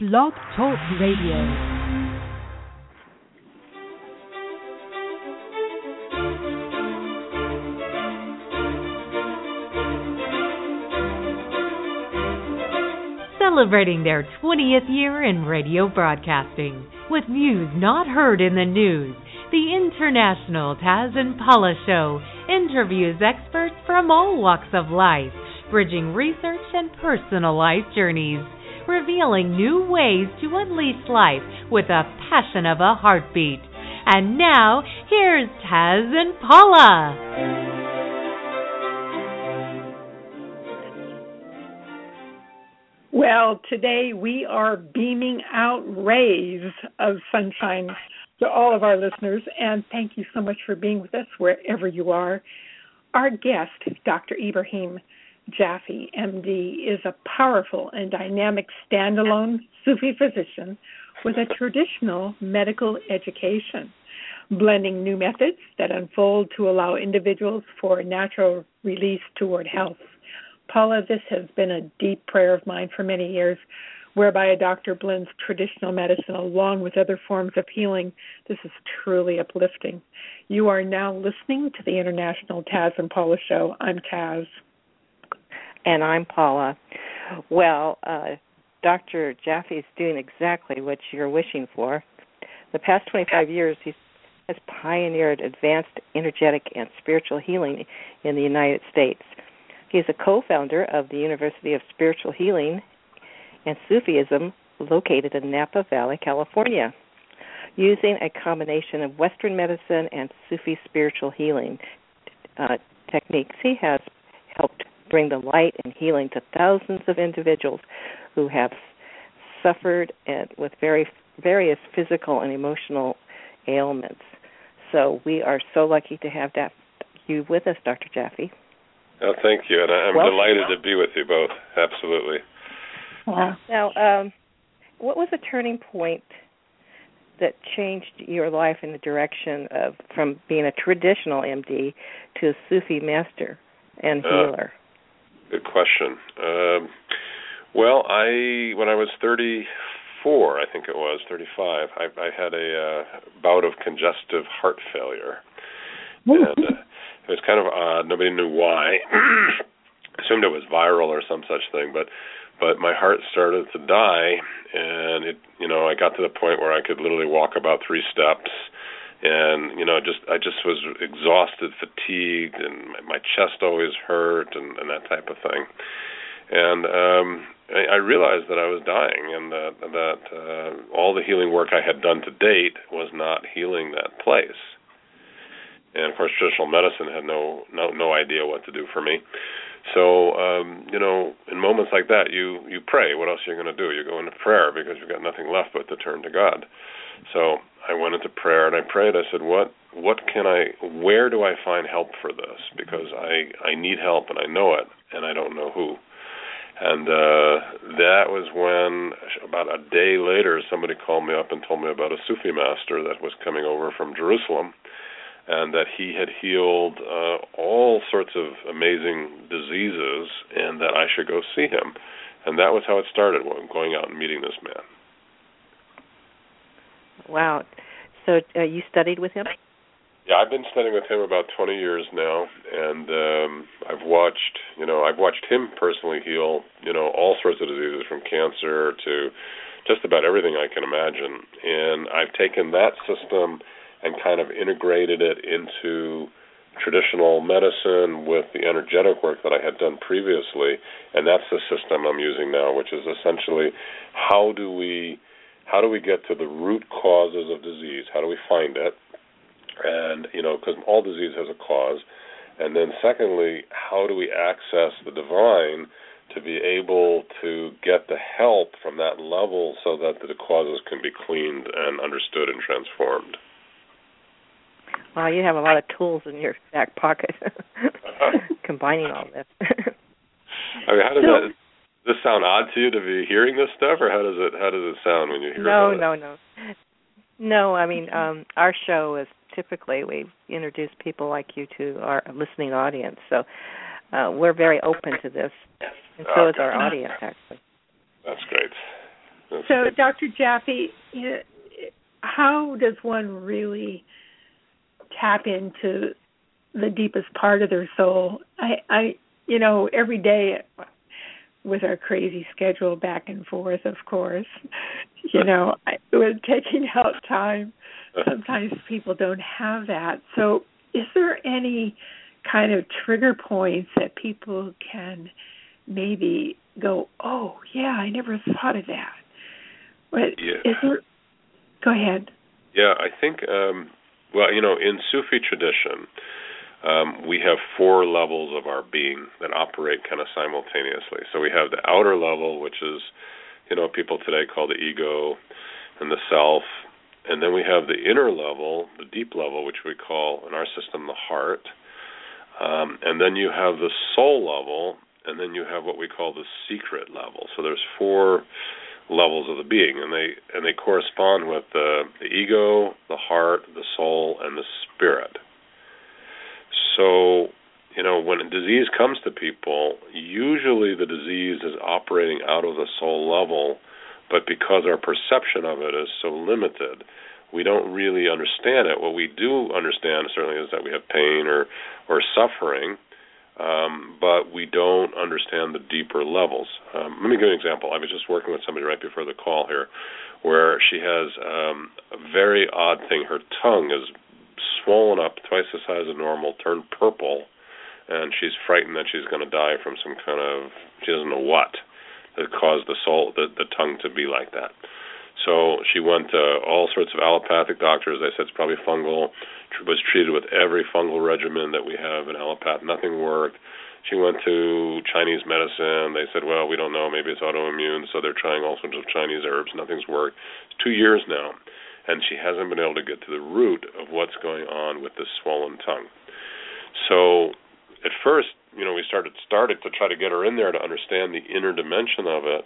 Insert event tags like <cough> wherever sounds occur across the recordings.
Blog Talk Radio. celebrating their 20th year in radio broadcasting with views not heard in the news. The International Taz and Paula Show interviews experts from all walks of life, bridging research and personal life journeys revealing new ways to unleash life with a passion of a heartbeat. And now, here's Taz and Paula. Well, today we are beaming out rays of sunshine to all of our listeners, and thank you so much for being with us wherever you are. Our guest, Dr. Ibrahim Jaffe, MD, is a powerful and dynamic standalone Sufi physician with a traditional medical education, blending new methods that unfold to allow individuals for natural release toward health. Paula, this has been a deep prayer of mine for many years, whereby a doctor blends traditional medicine along with other forms of healing. This is truly uplifting. You are now listening to the International Taz and Paula Show. I'm Taz and I'm Paula. Well, uh, Dr. Jaffe is doing exactly what you're wishing for. The past 25 years, he has pioneered advanced energetic and spiritual healing in the United States. He is a co-founder of the University of Spiritual Healing and Sufism located in Napa Valley, California. Using a combination of Western medicine and Sufi spiritual healing uh, techniques, he has bring the light and healing to thousands of individuals who have suffered and with very various physical and emotional ailments. So we are so lucky to have that you with us, Dr. Jaffe. Oh, thank you, and I'm well, delighted to be with you both. Absolutely. Wow. Now, um, what was a turning point that changed your life in the direction of from being a traditional MD to a Sufi master and uh, healer? Good question. Um, well, I when I was 34, I think it was 35, I, I had a uh, bout of congestive heart failure, and uh, it was kind of odd. Nobody knew why. <clears throat> Assumed it was viral or some such thing, but but my heart started to die, and it you know I got to the point where I could literally walk about three steps and you know just I just was exhausted, fatigued, and my chest always hurt, and, and that type of thing. And um, I, I realized that I was dying, and that that uh, all the healing work I had done to date was not healing that place. And of course, traditional medicine had no no no idea what to do for me. So um, you know, in moments like that, you you pray. What else are you going to do? You go into prayer because you've got nothing left but to turn to God. So I went into prayer and I prayed. I said, "What what can I? Where do I find help for this? Because I I need help and I know it, and I don't know who." And uh, that was when, about a day later, somebody called me up and told me about a Sufi master that was coming over from Jerusalem, and that he had healed uh, all sorts of amazing diseases, and that I should go see him. And that was how it started, going out and meeting this man. Wow. So uh, you studied with him? Yeah, I've been studying with him about 20 years now, and um, I've watched, you know, I've watched him personally heal, you know, all sorts of diseases from cancer to just about everything I can imagine. And I've taken that system and kind of integrated it into traditional medicine with the energetic work that I had done previously, and that's the system I'm using now, which is essentially how do we how do we get to the root causes of disease? How do we find it? And, you know, because all disease has a cause. And then, secondly, how do we access the divine to be able to get the help from that level so that the causes can be cleaned and understood and transformed? Wow, you have a lot of tools in your back pocket, <laughs> combining all this. I mean, how does that this sound odd to you to be hearing this stuff, or how does it how does it sound when you hear no, no, it? No, no, no. I mean, um, our show is typically we introduce people like you to our listening audience, so uh, we're very open to this, and so okay. is our audience actually. That's great. That's so, Dr. Jaffe, how does one really tap into the deepest part of their soul? I, I, you know, every day with our crazy schedule back and forth, of course, <laughs> you know, I, with taking out time, sometimes people don't have that. So, is there any kind of trigger points that people can maybe go, oh yeah, I never thought of that. But yeah. is there? Go ahead. Yeah, I think. um Well, you know, in Sufi tradition, um, we have four levels of our being that operate kind of simultaneously. So we have the outer level, which is, you know, people today call the ego and the self, and then we have the inner level, the deep level, which we call in our system the heart. Um, and then you have the soul level, and then you have what we call the secret level. So there's four levels of the being, and they and they correspond with the, the ego, the heart, the soul, and the spirit. So, you know, when a disease comes to people, usually the disease is operating out of the soul level, but because our perception of it is so limited, we don't really understand it. What we do understand certainly is that we have pain or or suffering, um, but we don't understand the deeper levels. Um, let me give you an example. I was just working with somebody right before the call here, where she has um, a very odd thing. Her tongue is swollen up twice the size of normal, turned purple, and she's frightened that she's going to die from some kind of she doesn't know what that caused the soul the, the tongue to be like that. So she went to all sorts of allopathic doctors. They said it's probably fungal. Was treated with every fungal regimen that we have in allopath. Nothing worked. She went to Chinese medicine. They said, well, we don't know. Maybe it's autoimmune. So they're trying all sorts of Chinese herbs. Nothing's worked. It's two years now, and she hasn't been able to get to the root of what's going on with this swollen tongue. So at first, you know, we started started to try to get her in there to understand the inner dimension of it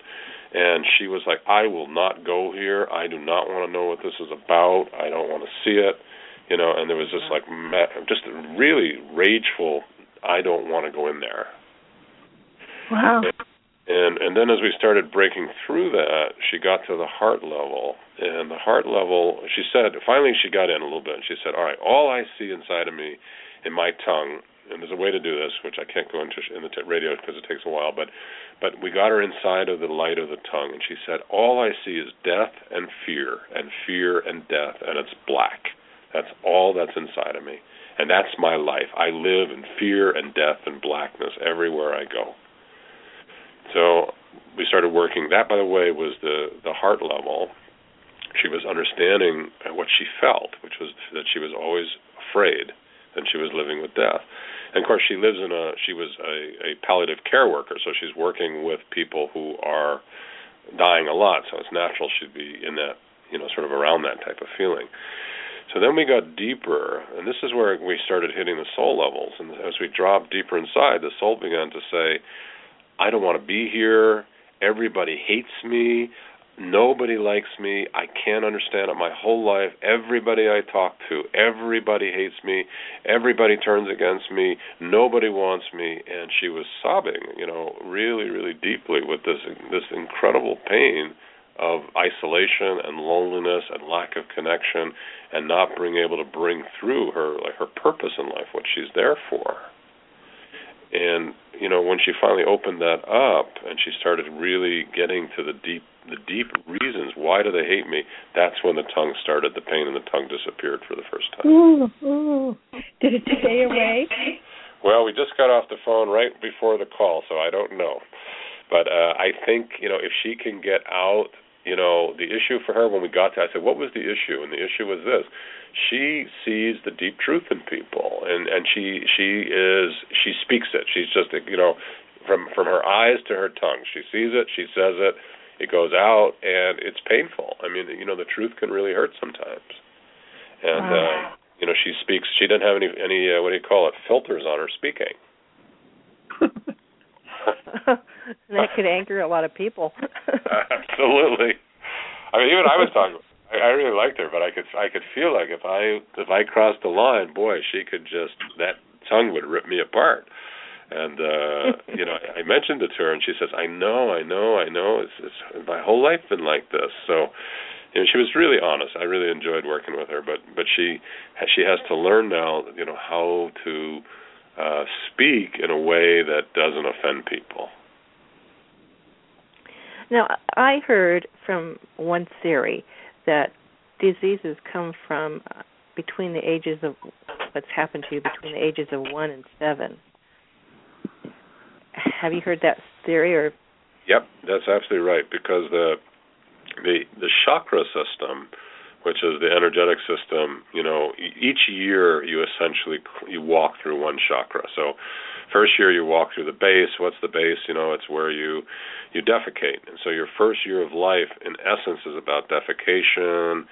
and she was like, "I will not go here. I do not want to know what this is about. I don't want to see it." You know, and there was just like just really rageful, "I don't want to go in there." Wow. And, and and then as we started breaking through that, she got to the heart level, and the heart level, she said, finally she got in a little bit. And she said, "All right, all I see inside of me, in my tongue, and there's a way to do this, which I can't go into in the t- radio because it takes a while, but but we got her inside of the light of the tongue, and she said, "All I see is death and fear, and fear and death, and it's black. That's all that's inside of me, and that's my life. I live in fear and death and blackness everywhere I go." So we started working. That, by the way, was the the heart level. She was understanding what she felt, which was that she was always afraid, and she was living with death. And of course, she lives in a. She was a, a palliative care worker, so she's working with people who are dying a lot. So it's natural she'd be in that, you know, sort of around that type of feeling. So then we got deeper, and this is where we started hitting the soul levels. And as we dropped deeper inside, the soul began to say, "I don't want to be here. Everybody hates me. Nobody likes me. I can't understand it my whole life. Everybody I talk to, everybody hates me. Everybody turns against me. Nobody wants me. And she was sobbing, you know, really, really deeply with this this incredible pain of isolation and loneliness and lack of connection and not being able to bring through her like her purpose in life, what she's there for. And you know, when she finally opened that up and she started really getting to the deep the deep reasons why do they hate me? that's when the tongue started the pain in the tongue disappeared for the first time. Ooh, ooh. did it stay away? Well we just got off the phone right before the call so i don't know. But uh i think you know if she can get out you know the issue for her when we got to i said what was the issue and the issue was this she sees the deep truth in people and and she she is she speaks it she's just you know from from her eyes to her tongue she sees it she says it it goes out and it's painful. I mean, you know, the truth can really hurt sometimes. And wow. uh, you know, she speaks. She doesn't have any any uh, what do you call it? Filters on her speaking. <laughs> <laughs> that could anger a lot of people. <laughs> Absolutely. I mean, even I was talking. I, I really liked her, but I could I could feel like if I if I crossed the line, boy, she could just that tongue would rip me apart. And uh, <laughs> you know, I, I mentioned it to her, and she says, "I know, I know, I know. It's, it's my whole life been like this." So, you know, she was really honest. I really enjoyed working with her, but but she she has to learn now, you know, how to uh, speak in a way that doesn't offend people. Now, I heard from one theory that diseases come from uh, between the ages of what's happened to you between the ages of one and seven. Have you heard that theory or? Yep, that's absolutely right. Because the the the chakra system, which is the energetic system, you know, each year you essentially you walk through one chakra. So first year you walk through the base. What's the base? You know, it's where you you defecate. And so your first year of life, in essence, is about defecation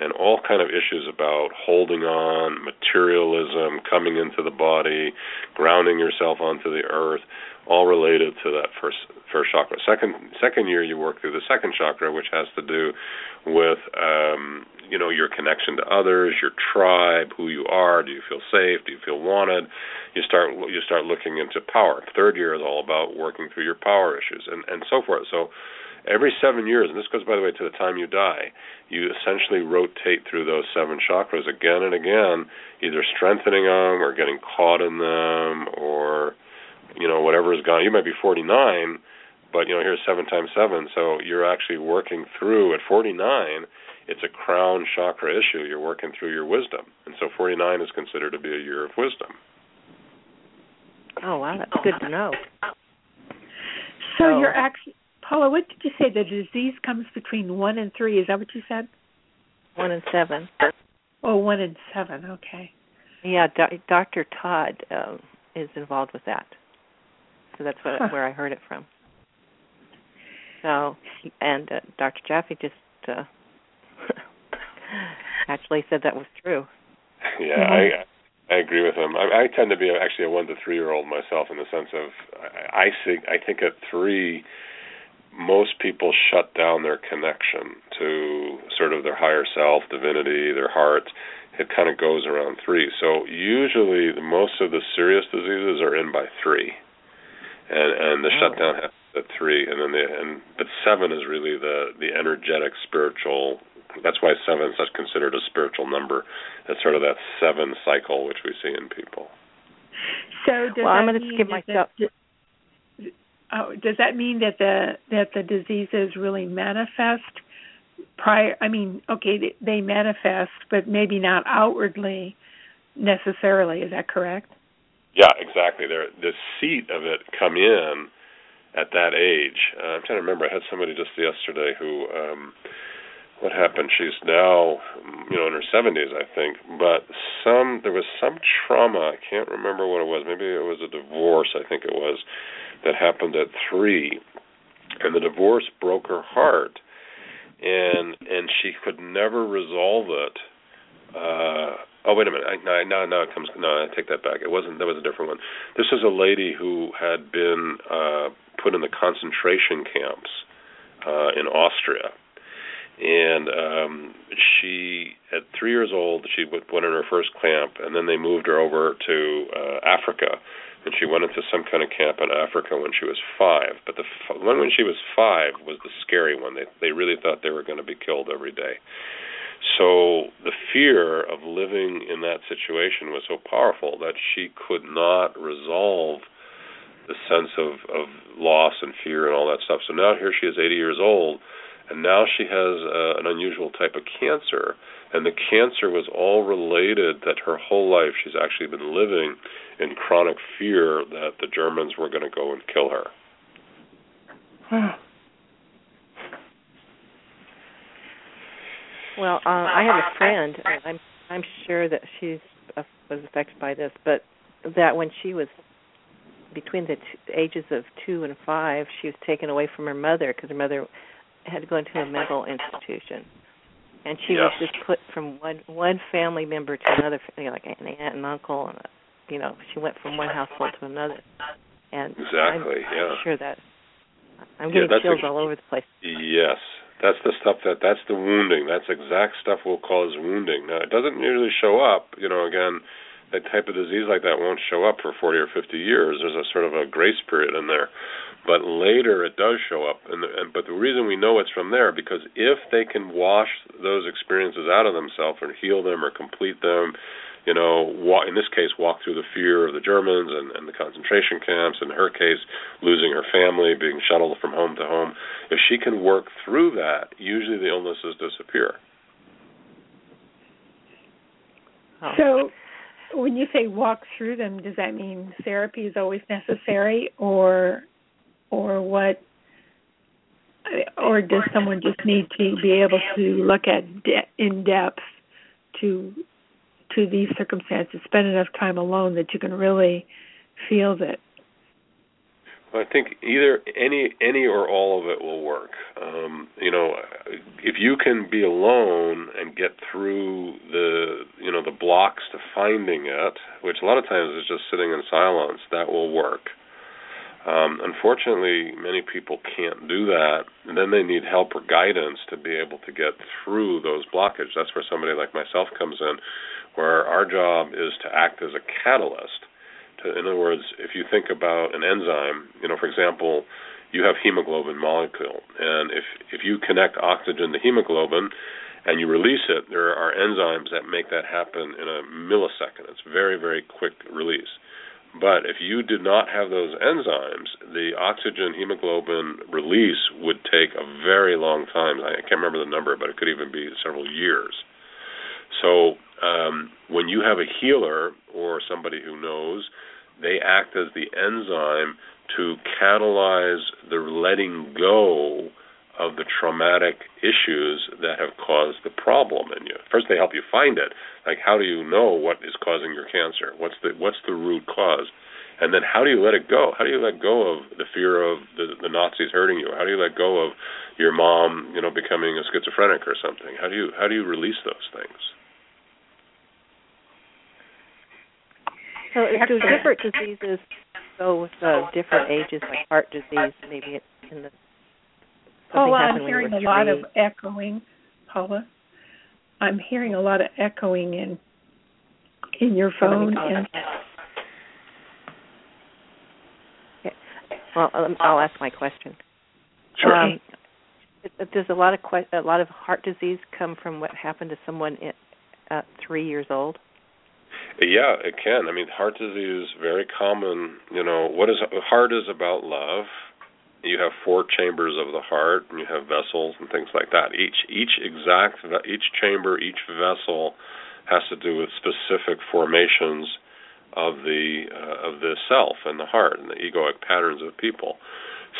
and all kind of issues about holding on, materialism, coming into the body, grounding yourself onto the earth, all related to that first first chakra. Second second year you work through the second chakra, which has to do with um, you know your connection to others, your tribe, who you are. Do you feel safe? Do you feel wanted? You start you start looking into power. Third year is all about working through your power issues and and so forth. So every seven years, and this goes by the way to the time you die, you essentially rotate through those seven chakras again and again, either strengthening them or getting caught in them or you know whatever is gone. You might be 49, but you know here's seven times seven, so you're actually working through at 49. It's a crown chakra issue. You're working through your wisdom, and so 49 is considered to be a year of wisdom. Oh wow, that's good to know. So, so you're actually Paula. What did you say? The disease comes between one and three. Is that what you said? One and seven. Oh, one and seven. Okay. Yeah, Do- Dr. Todd um, is involved with that so that's what, huh. where I heard it from. So, and uh, Dr. Jaffe just uh, <laughs> actually said that was true. Yeah, mm-hmm. I I agree with him. I, I tend to be actually a one to three year old myself in the sense of I think I think at three most people shut down their connection to sort of their higher self, divinity, their heart. It kind of goes around three. So usually, the, most of the serious diseases are in by three and and the oh. shutdown happens at three, and then the and but seven is really the the energetic spiritual. That's why seven is considered a spiritual number. It's sort of that seven cycle which we see in people. So does well, that I'm going to skip myself. The, oh, does that mean that the that the diseases really manifest prior? I mean, okay, they, they manifest, but maybe not outwardly necessarily. Is that correct? Yeah, exactly. There, the seat of it come in at that age. Uh, I'm trying to remember. I had somebody just yesterday who, um, what happened? She's now, you know, in her 70s, I think. But some, there was some trauma. I can't remember what it was. Maybe it was a divorce. I think it was that happened at three, and the divorce broke her heart, and and she could never resolve it. Uh, Oh wait a minute! I, no, no, no, it comes. No, I take that back. It wasn't. That was a different one. This was a lady who had been uh, put in the concentration camps uh, in Austria, and um, she, at three years old, she went in her first camp, and then they moved her over to uh, Africa, and she went into some kind of camp in Africa when she was five. But the one when she was five was the scary one. They they really thought they were going to be killed every day. So the fear of living in that situation was so powerful that she could not resolve the sense of, of loss and fear and all that stuff. So now here she is 80 years old, and now she has uh, an unusual type of cancer. And the cancer was all related that her whole life she's actually been living in chronic fear that the Germans were going to go and kill her. Well, uh, I have a friend. I'm I'm sure that she's uh, was affected by this, but that when she was between the t- ages of two and five, she was taken away from her mother because her mother had to go into a mental institution, and she yes. was just put from one one family member to another, you know, like an aunt and uncle, and you know, she went from one household to another. And exactly, I'm, yeah. I'm sure that I'm getting yeah, chills a, all over the place. Yes, that's the stuff that that's the wounding. That's exact stuff will cause wounding. Now it doesn't usually show up. You know, again, that type of disease like that won't show up for 40 or 50 years. There's a sort of a grace period in there. But later it does show up. And, and but the reason we know it's from there because if they can wash those experiences out of themselves and heal them or complete them, you know, walk, in this case, walk through the fear of the Germans and, and the concentration camps. In her case, losing her family, being shuttled from home to home. If she can work through that, usually the illnesses disappear. Oh. So, when you say walk through them, does that mean therapy is always necessary, or, or what? Or does someone just need to be able to look at de- in depth to to these circumstances, spend enough time alone that you can really feel that I think either any any or all of it will work. Um, you know, if you can be alone and get through the you know the blocks to finding it, which a lot of times is just sitting in silence, that will work. Um, unfortunately, many people can't do that, and then they need help or guidance to be able to get through those blockages. That's where somebody like myself comes in, where our job is to act as a catalyst to, in other words, if you think about an enzyme, you know, for example, you have hemoglobin molecule, and if if you connect oxygen to hemoglobin and you release it, there are enzymes that make that happen in a millisecond. It's very very quick release. But if you did not have those enzymes, the oxygen hemoglobin release would take a very long time. I can't remember the number, but it could even be several years. So um, when you have a healer or somebody who knows, they act as the enzyme to catalyze the letting go of the traumatic issues that have caused the problem in you. First, they help you find it. Like, how do you know what is causing your cancer? What's the what's the root cause? And then, how do you let it go? How do you let go of the fear of the, the Nazis hurting you? How do you let go of your mom, you know, becoming a schizophrenic or something? How do you how do you release those things? So do different diseases go with uh, different ages, like heart disease, maybe it's in the Paula, I'm hearing a lot of echoing. Paula, I'm hearing a lot of echoing in in your phone. And... Okay. Well, I'll ask my question. Sure. Um, does a lot of que- a lot of heart disease come from what happened to someone at uh, three years old? Yeah, it can. I mean, heart disease is very common. You know, what is heart is about love. You have four chambers of the heart, and you have vessels and things like that. Each each exact each chamber, each vessel has to do with specific formations of the uh, of the self and the heart and the egoic patterns of people.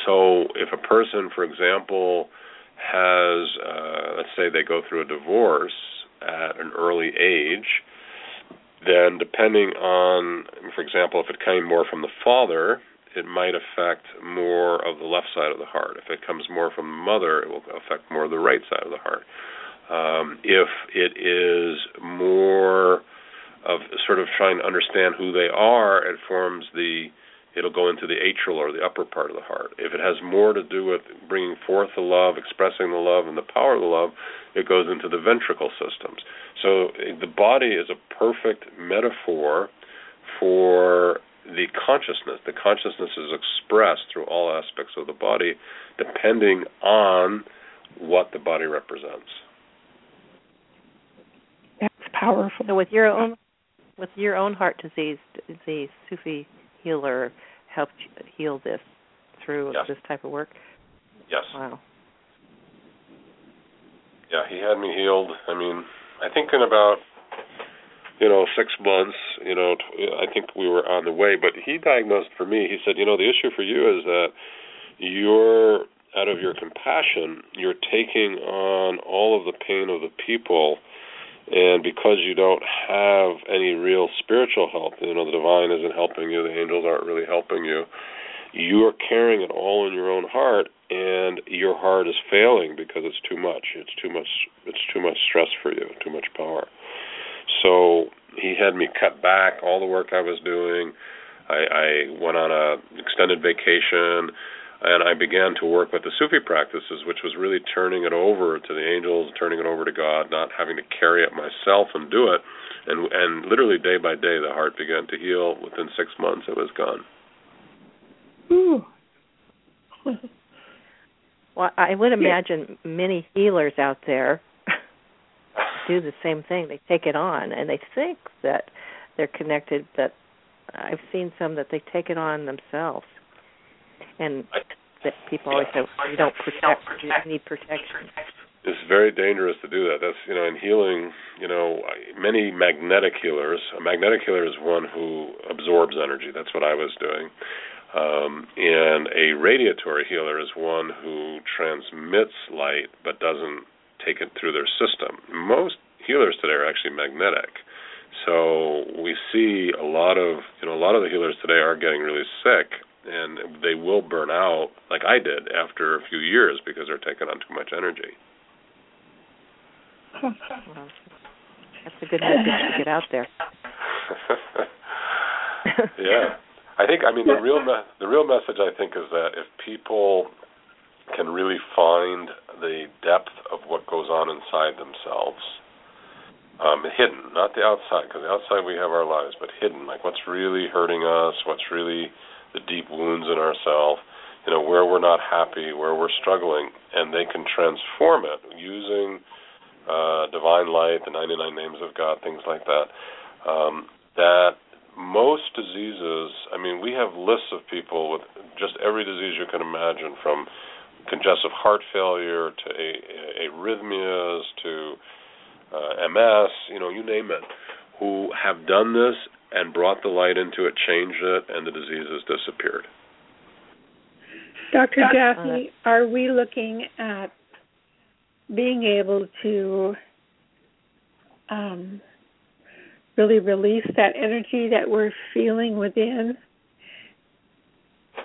So, if a person, for example, has uh, let's say they go through a divorce at an early age then depending on, for example, if it came more from the father, it might affect more of the left side of the heart. If it comes more from the mother, it will affect more of the right side of the heart. Um, if it is more of sort of trying to understand who they are, it forms the it'll go into the atrial or the upper part of the heart. If it has more to do with bringing forth the love, expressing the love, and the power of the love, it goes into the ventricle systems. So the body is a perfect metaphor for the consciousness. The consciousness is expressed through all aspects of the body, depending on what the body represents. That's powerful. So with your own with your own heart disease, the Sufi healer helped heal this through yes. this type of work? Yes. Wow. Yeah, he had me healed. I mean, I think in about you know six months, you know, I think we were on the way. But he diagnosed for me. He said, you know, the issue for you is that you're out of your compassion, you're taking on all of the pain of the people and because you don't have any real spiritual help, you know, the divine isn't helping you, the angels aren't really helping you, you're carrying it all in your own heart and your heart is failing because it's too much. It's too much it's too much stress for you, too much power. So he had me cut back all the work I was doing. I, I went on a extended vacation and I began to work with the Sufi practices, which was really turning it over to the angels, turning it over to God, not having to carry it myself and do it. and and literally day by day the heart began to heal. Within six months, it was gone. Ooh. <laughs> well, I would imagine many healers out there <laughs> do the same thing. They take it on and they think that they're connected, but I've seen some that they take it on themselves. And that people always say, you don't protect, you need protection. It's very dangerous to do that. That's you know, in healing, you know, many magnetic healers. A magnetic healer is one who absorbs energy. That's what I was doing. Um, and a radiatory healer is one who transmits light but doesn't take it through their system. Most healers today are actually magnetic. So we see a lot of you know a lot of the healers today are getting really sick and they will burn out like I did after a few years because they're taking on too much energy. Well, that's a good message to get out there. <laughs> yeah. I think I mean the real me- the real message I think is that if people can really find the depth of what goes on inside themselves, um, hidden, not the outside, because the outside we have our lives, but hidden, like what's really hurting us, what's really the deep wounds in ourselves, you know, where we're not happy, where we're struggling, and they can transform it using uh, divine light, the 99 names of God, things like that. Um, that most diseases, I mean, we have lists of people with just every disease you can imagine, from congestive heart failure to a, a, arrhythmias to uh, MS, you know, you name it, who have done this and brought the light into it, changed it, and the disease has disappeared. Dr. Jaffe, are we looking at being able to um, really release that energy that we're feeling within.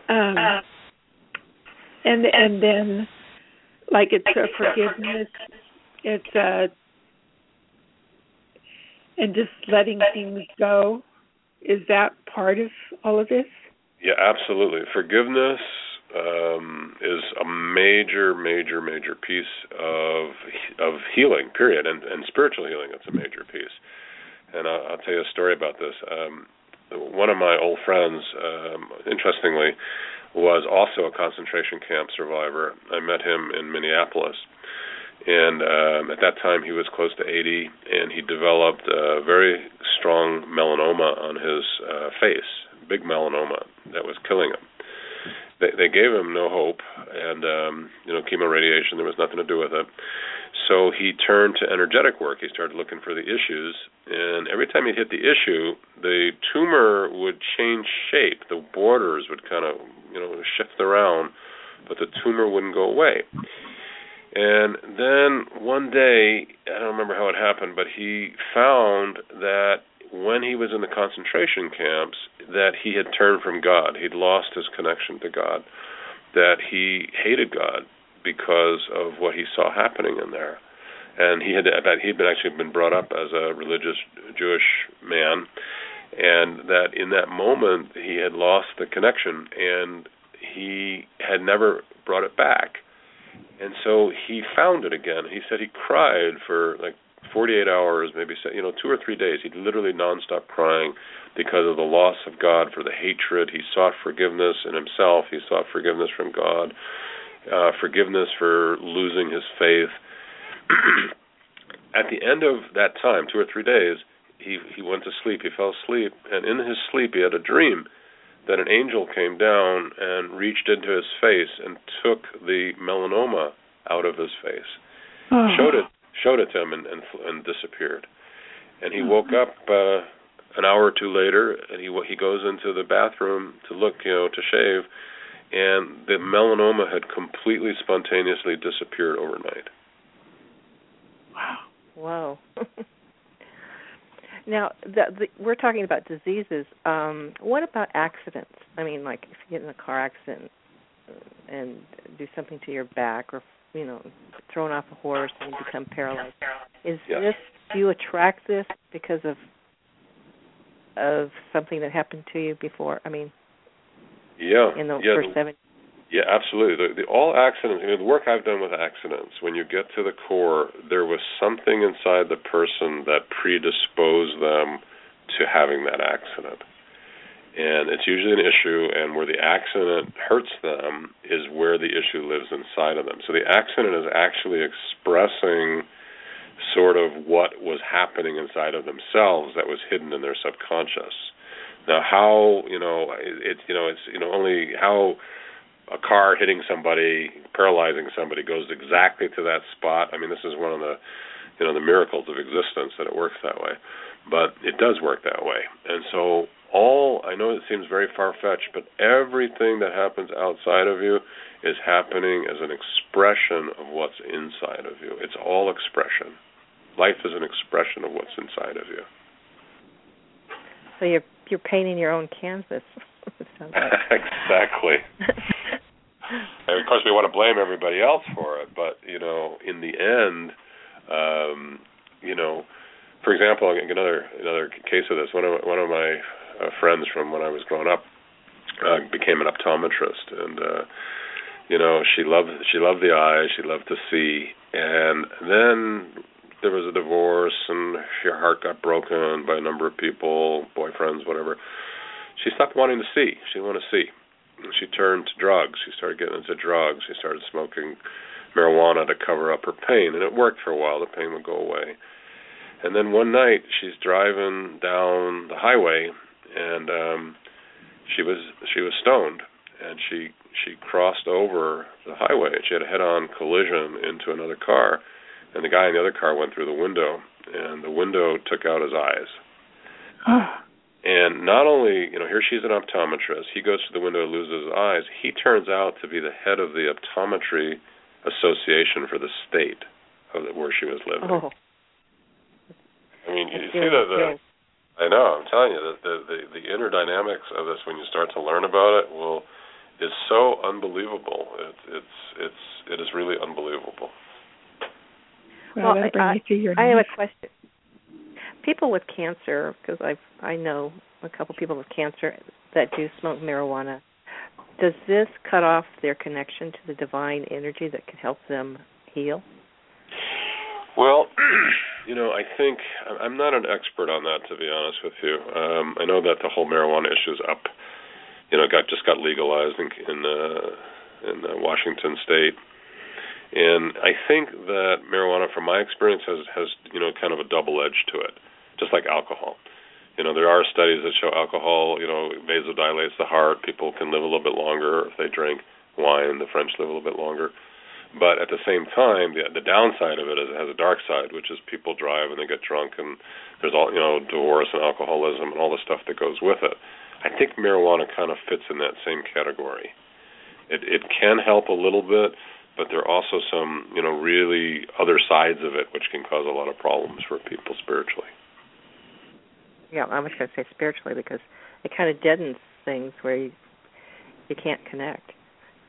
Um, and and then like it's a forgiveness it's a and just letting things go is that part of all of this yeah absolutely forgiveness um, is a major, major, major piece of of healing. Period, and and spiritual healing. It's a major piece. And I'll, I'll tell you a story about this. Um, one of my old friends, um, interestingly, was also a concentration camp survivor. I met him in Minneapolis, and um, at that time he was close to 80, and he developed a very strong melanoma on his uh, face, big melanoma that was killing him they, they gave him no hope, and um, you know, chemo radiation. There was nothing to do with it. So he turned to energetic work. He started looking for the issues, and every time he hit the issue, the tumor would change shape. The borders would kind of, you know, shift around, but the tumor wouldn't go away. And then one day, I don't remember how it happened, but he found that when he was in the concentration camps that he had turned from God. He'd lost his connection to God. That he hated God because of what he saw happening in there. And he had he'd been actually been brought up as a religious Jewish man, and that in that moment he had lost the connection, and he had never brought it back. And so he found it again. He said he cried for like 48 hours, maybe you know, two or three days. He literally nonstop crying because of the loss of God, for the hatred. He sought forgiveness in himself. He sought forgiveness from God, uh, forgiveness for losing his faith. <clears throat> At the end of that time, two or three days, he he went to sleep. He fell asleep, and in his sleep, he had a dream that an angel came down and reached into his face and took the melanoma out of his face. Oh. Showed it showed it to him and and, and disappeared. And he woke up uh, an hour or two later, and he he goes into the bathroom to look, you know, to shave, and the melanoma had completely spontaneously disappeared overnight. Wow! Wow. <laughs> now, the, the, we're talking about diseases. Um, what about accidents? I mean, like if you get in a car accident and do something to your back or you know thrown off a horse and you become paralyzed. Is yes. this do you attract this because of of something that happened to you before? I mean, yeah, in the yeah, first the, seven. Yeah, absolutely. The, the, all accidents, I mean, the work I've done with accidents, when you get to the core, there was something inside the person that predisposed them to having that accident. And it's usually an issue, and where the accident hurts them is where the issue lives inside of them. So the accident is actually expressing sort of what was happening inside of themselves that was hidden in their subconscious. Now, how you know it's you know it's you know only how a car hitting somebody, paralyzing somebody, goes exactly to that spot. I mean, this is one of the, you know, the miracles of existence that it works that way, but it does work that way. And so, all I know it seems very far fetched, but everything that happens outside of you is happening as an expression of what's inside of you. It's all expression. Life is an expression of what's inside of you. So you're you're painting your own canvas. <laughs> <laughs> exactly. <laughs> <laughs> and of course, we want to blame everybody else for it, but you know, in the end, um, you know, for example, another another case of this. One of one of my uh, friends from when I was growing up uh, became an optometrist, and uh, you know, she loved she loved the eyes, she loved to see, and then there was a divorce, and her heart got broken by a number of people, boyfriends, whatever. She stopped wanting to see. She didn't want to see she turned to drugs. She started getting into drugs. She started smoking marijuana to cover up her pain, and it worked for a while. The pain would go away. And then one night, she's driving down the highway, and um, she was she was stoned, and she she crossed over the highway. and She had a head-on collision into another car, and the guy in the other car went through the window, and the window took out his eyes. <sighs> And not only, you know, here she's an optometrist. He goes to the window, and loses his eyes. He turns out to be the head of the optometry association for the state of the, where she was living. Oh. I mean, you see the, the I know. I'm telling you that the, the the inner dynamics of this when you start to learn about it will is so unbelievable. It's it's it's it is really unbelievable. Well, well I, I have a question people with cancer, because I I know a couple people with cancer that do smoke marijuana. Does this cut off their connection to the divine energy that could help them heal? Well, <clears throat> you know, I think I'm not an expert on that to be honest with you. Um, I know that the whole marijuana issue is up. You know, got just got legalized in in, uh, in uh, Washington State, and I think that marijuana, from my experience, has has you know kind of a double edge to it just like alcohol. You know, there are studies that show alcohol, you know, vasodilates the heart. People can live a little bit longer if they drink wine. The French live a little bit longer. But at the same time, the, the downside of it is it has a dark side, which is people drive and they get drunk, and there's all you know, divorce and alcoholism and all the stuff that goes with it. I think marijuana kind of fits in that same category. It it can help a little bit, but there are also some you know really other sides of it which can cause a lot of problems for people spiritually yeah, I was going to say spiritually because it kind of deadens things where you you can't connect.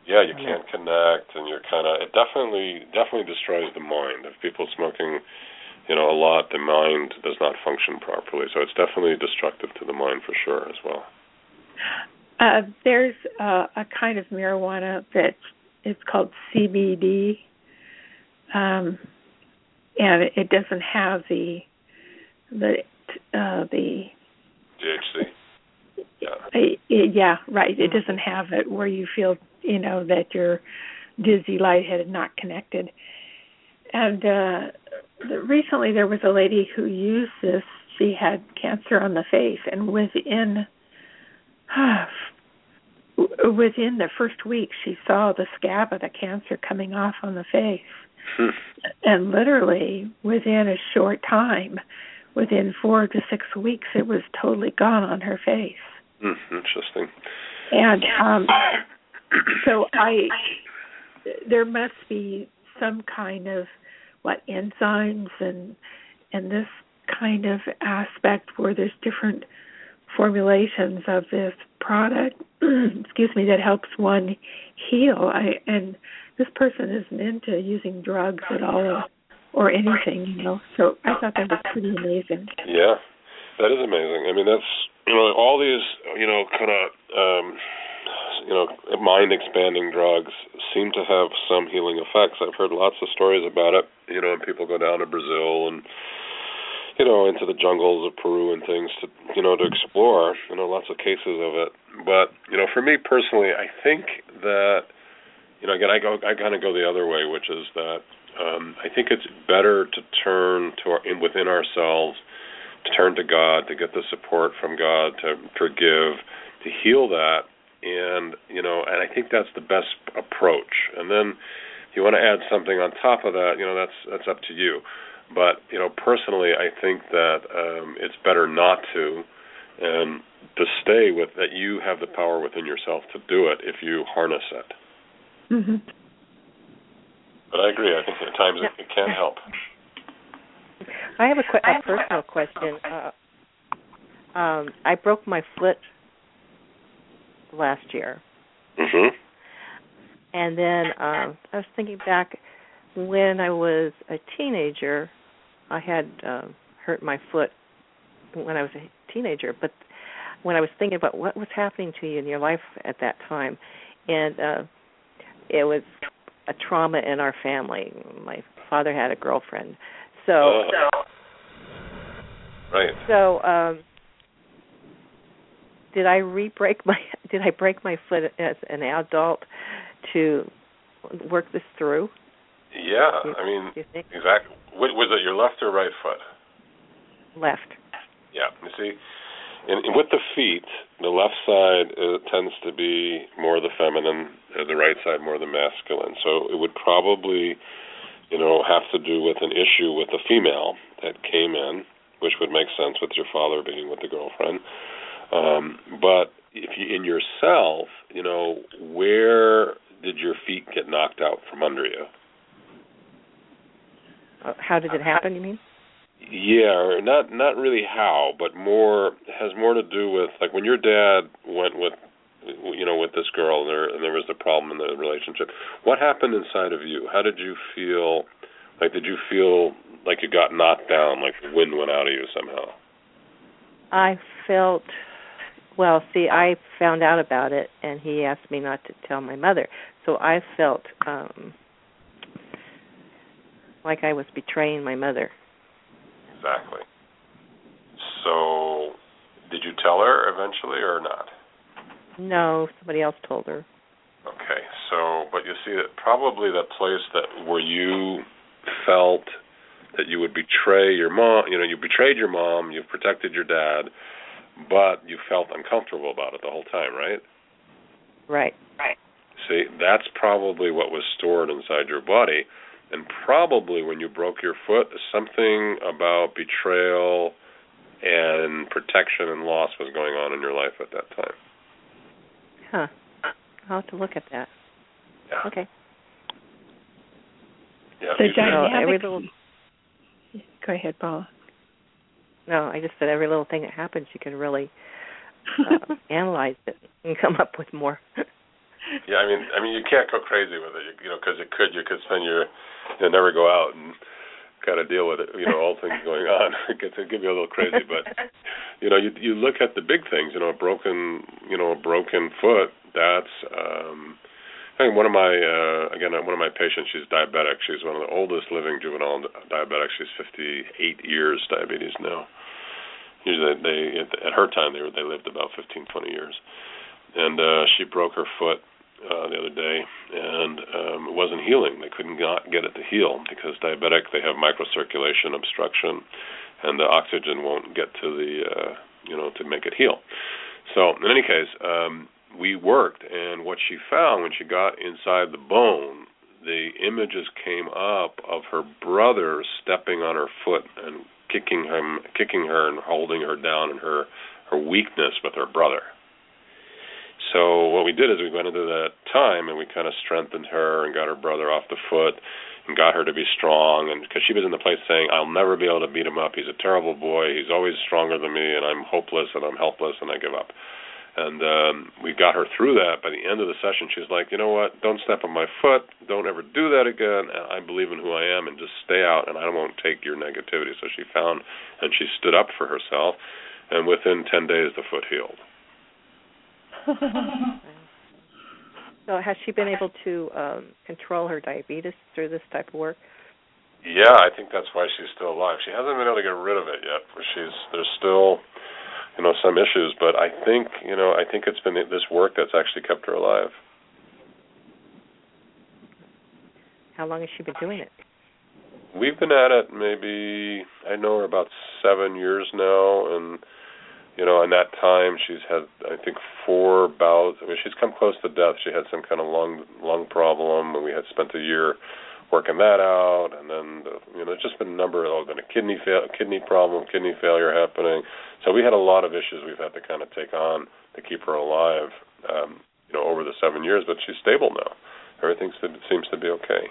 Yeah, you can't connect, and you're kind of. It definitely definitely destroys the mind. If people smoking, you know, a lot, the mind does not function properly. So it's definitely destructive to the mind for sure as well. Uh, there's uh, a kind of marijuana that it's called CBD, um, and it doesn't have the the uh, the THC. Yeah. yeah, right. It doesn't have it where you feel, you know, that you're dizzy, lightheaded, not connected. And uh recently there was a lady who used this. She had cancer on the face, and within uh, <sighs> within the first week, she saw the scab of the cancer coming off on the face. Hmm. and literally within a short time, within four to six weeks, it was totally gone on her face. Mm, interesting. And um, <coughs> so I, there must be some kind of what enzymes and and this kind of aspect where there's different formulations of this product <clears throat> excuse me that helps one heal i and this person isn't into using drugs at all or anything, you know. So I thought that was pretty amazing. Yeah, that is amazing. I mean, that's you know all these you know kind of um, you know, mind expanding drugs seem to have some healing effects. I've heard lots of stories about it. You know, and people go down to Brazil and you know into the jungles of Peru and things to you know to explore. You know, lots of cases of it. But you know, for me personally, I think that you know again I go I kind of go the other way, which is that um, I think it's better to turn to our, in within ourselves, to turn to God, to get the support from God, to forgive, to heal that, and you know, and I think that's the best approach. And then if you want to add something on top of that, you know, that's that's up to you. But you know, personally, I think that um, it's better not to, and to stay with that. You have the power within yourself to do it if you harness it. Mm-hmm. But I agree. I think at times it, it can help. <laughs> I have a, qu- a personal question. Uh, um, I broke my foot last year, Mhm. and then um, I was thinking back when I was a teenager. I had um, hurt my foot when I was a teenager, but when I was thinking about what was happening to you in your life at that time, and uh, it was a trauma in our family. My father had a girlfriend, so Uh, right. so um did I re-break my <laughs> did I break my foot as an adult to work this through? Yeah. You- I mean, Do you think exactly. Was it your left or right foot? left? Yeah. You see, in, in, with the feet, the left side uh, tends to be more the feminine, uh, the right side more the masculine. So it would probably, you know, have to do with an issue with a female that came in, which would make sense with your father being with the girlfriend. Um, but if you in yourself, you know, where did your feet get knocked out from under you? Uh, How did it happen? You mean? Yeah, not not really how, but more has more to do with like when your dad went with you know with this girl and there and there was the problem in the relationship. What happened inside of you? How did you feel? Like did you feel like you got knocked down, like the wind went out of you somehow? I felt well, see, I found out about it and he asked me not to tell my mother. So I felt um like I was betraying my mother. Exactly. So, did you tell her eventually or not? No, somebody else told her. Okay, so but you see that probably that place that where you felt that you would betray your mom, you know, you betrayed your mom, you've protected your dad, but you felt uncomfortable about it the whole time, right? Right. Right. See, that's probably what was stored inside your body. And probably when you broke your foot, something about betrayal and protection and loss was going on in your life at that time. Huh. I'll have to look at that. Yeah. Okay. Yeah. The you can- every little Go ahead, Paula. no, I just said every little thing that happens you can really uh, <laughs> analyze it and come up with more. <laughs> Yeah, I mean, I mean, you can't go crazy with it, you, you know, because it could, you could spend your, you never go out and kind of deal with it, you know, all things going on. <laughs> it gets, it can be a little crazy, but <laughs> you know, you you look at the big things, you know, a broken, you know, a broken foot. That's, um, I think one of my, uh, again, one of my patients. She's diabetic. She's one of the oldest living juvenile diabetics. She's 58 years diabetes now. Usually, they at her time they were they lived about 15, 20 years, and uh, she broke her foot uh, the other day, and um, it wasn't healing. They couldn't not get it to heal because diabetic they have microcirculation obstruction, and the oxygen won't get to the uh, you know to make it heal. So in any case, um, we worked, and what she found when she got inside the bone, the images came up of her brother stepping on her foot and kicking him, kicking her, and holding her down in her her weakness with her brother. So what we did is we went into that time and we kind of strengthened her and got her brother off the foot and got her to be strong and because she was in the place saying I'll never be able to beat him up. He's a terrible boy. He's always stronger than me and I'm hopeless and I'm helpless and I give up. And um we got her through that. By the end of the session she's like you know what? Don't step on my foot. Don't ever do that again. I believe in who I am and just stay out and I won't take your negativity. So she found and she stood up for herself and within 10 days the foot healed <laughs> So has she been able to um control her diabetes through this type of work? Yeah, I think that's why she's still alive. She hasn't been able to get rid of it yet. She's there's still you know some issues, but I think you know I think it's been this work that's actually kept her alive. How long has she been doing it? We've been at it maybe I know her about seven years now, and you know in that time she's had I think four bouts. I mean she's come close to death. She had some kind of lung lung problem, and we had spent a year working that out, and then the, you know there's just been a number. of been a kidney fail, kidney problem, kidney failure happening. So we had a lot of issues we've had to kind of take on to keep her alive. Um, you know, over the seven years, but she's stable now. Everything seems to be okay.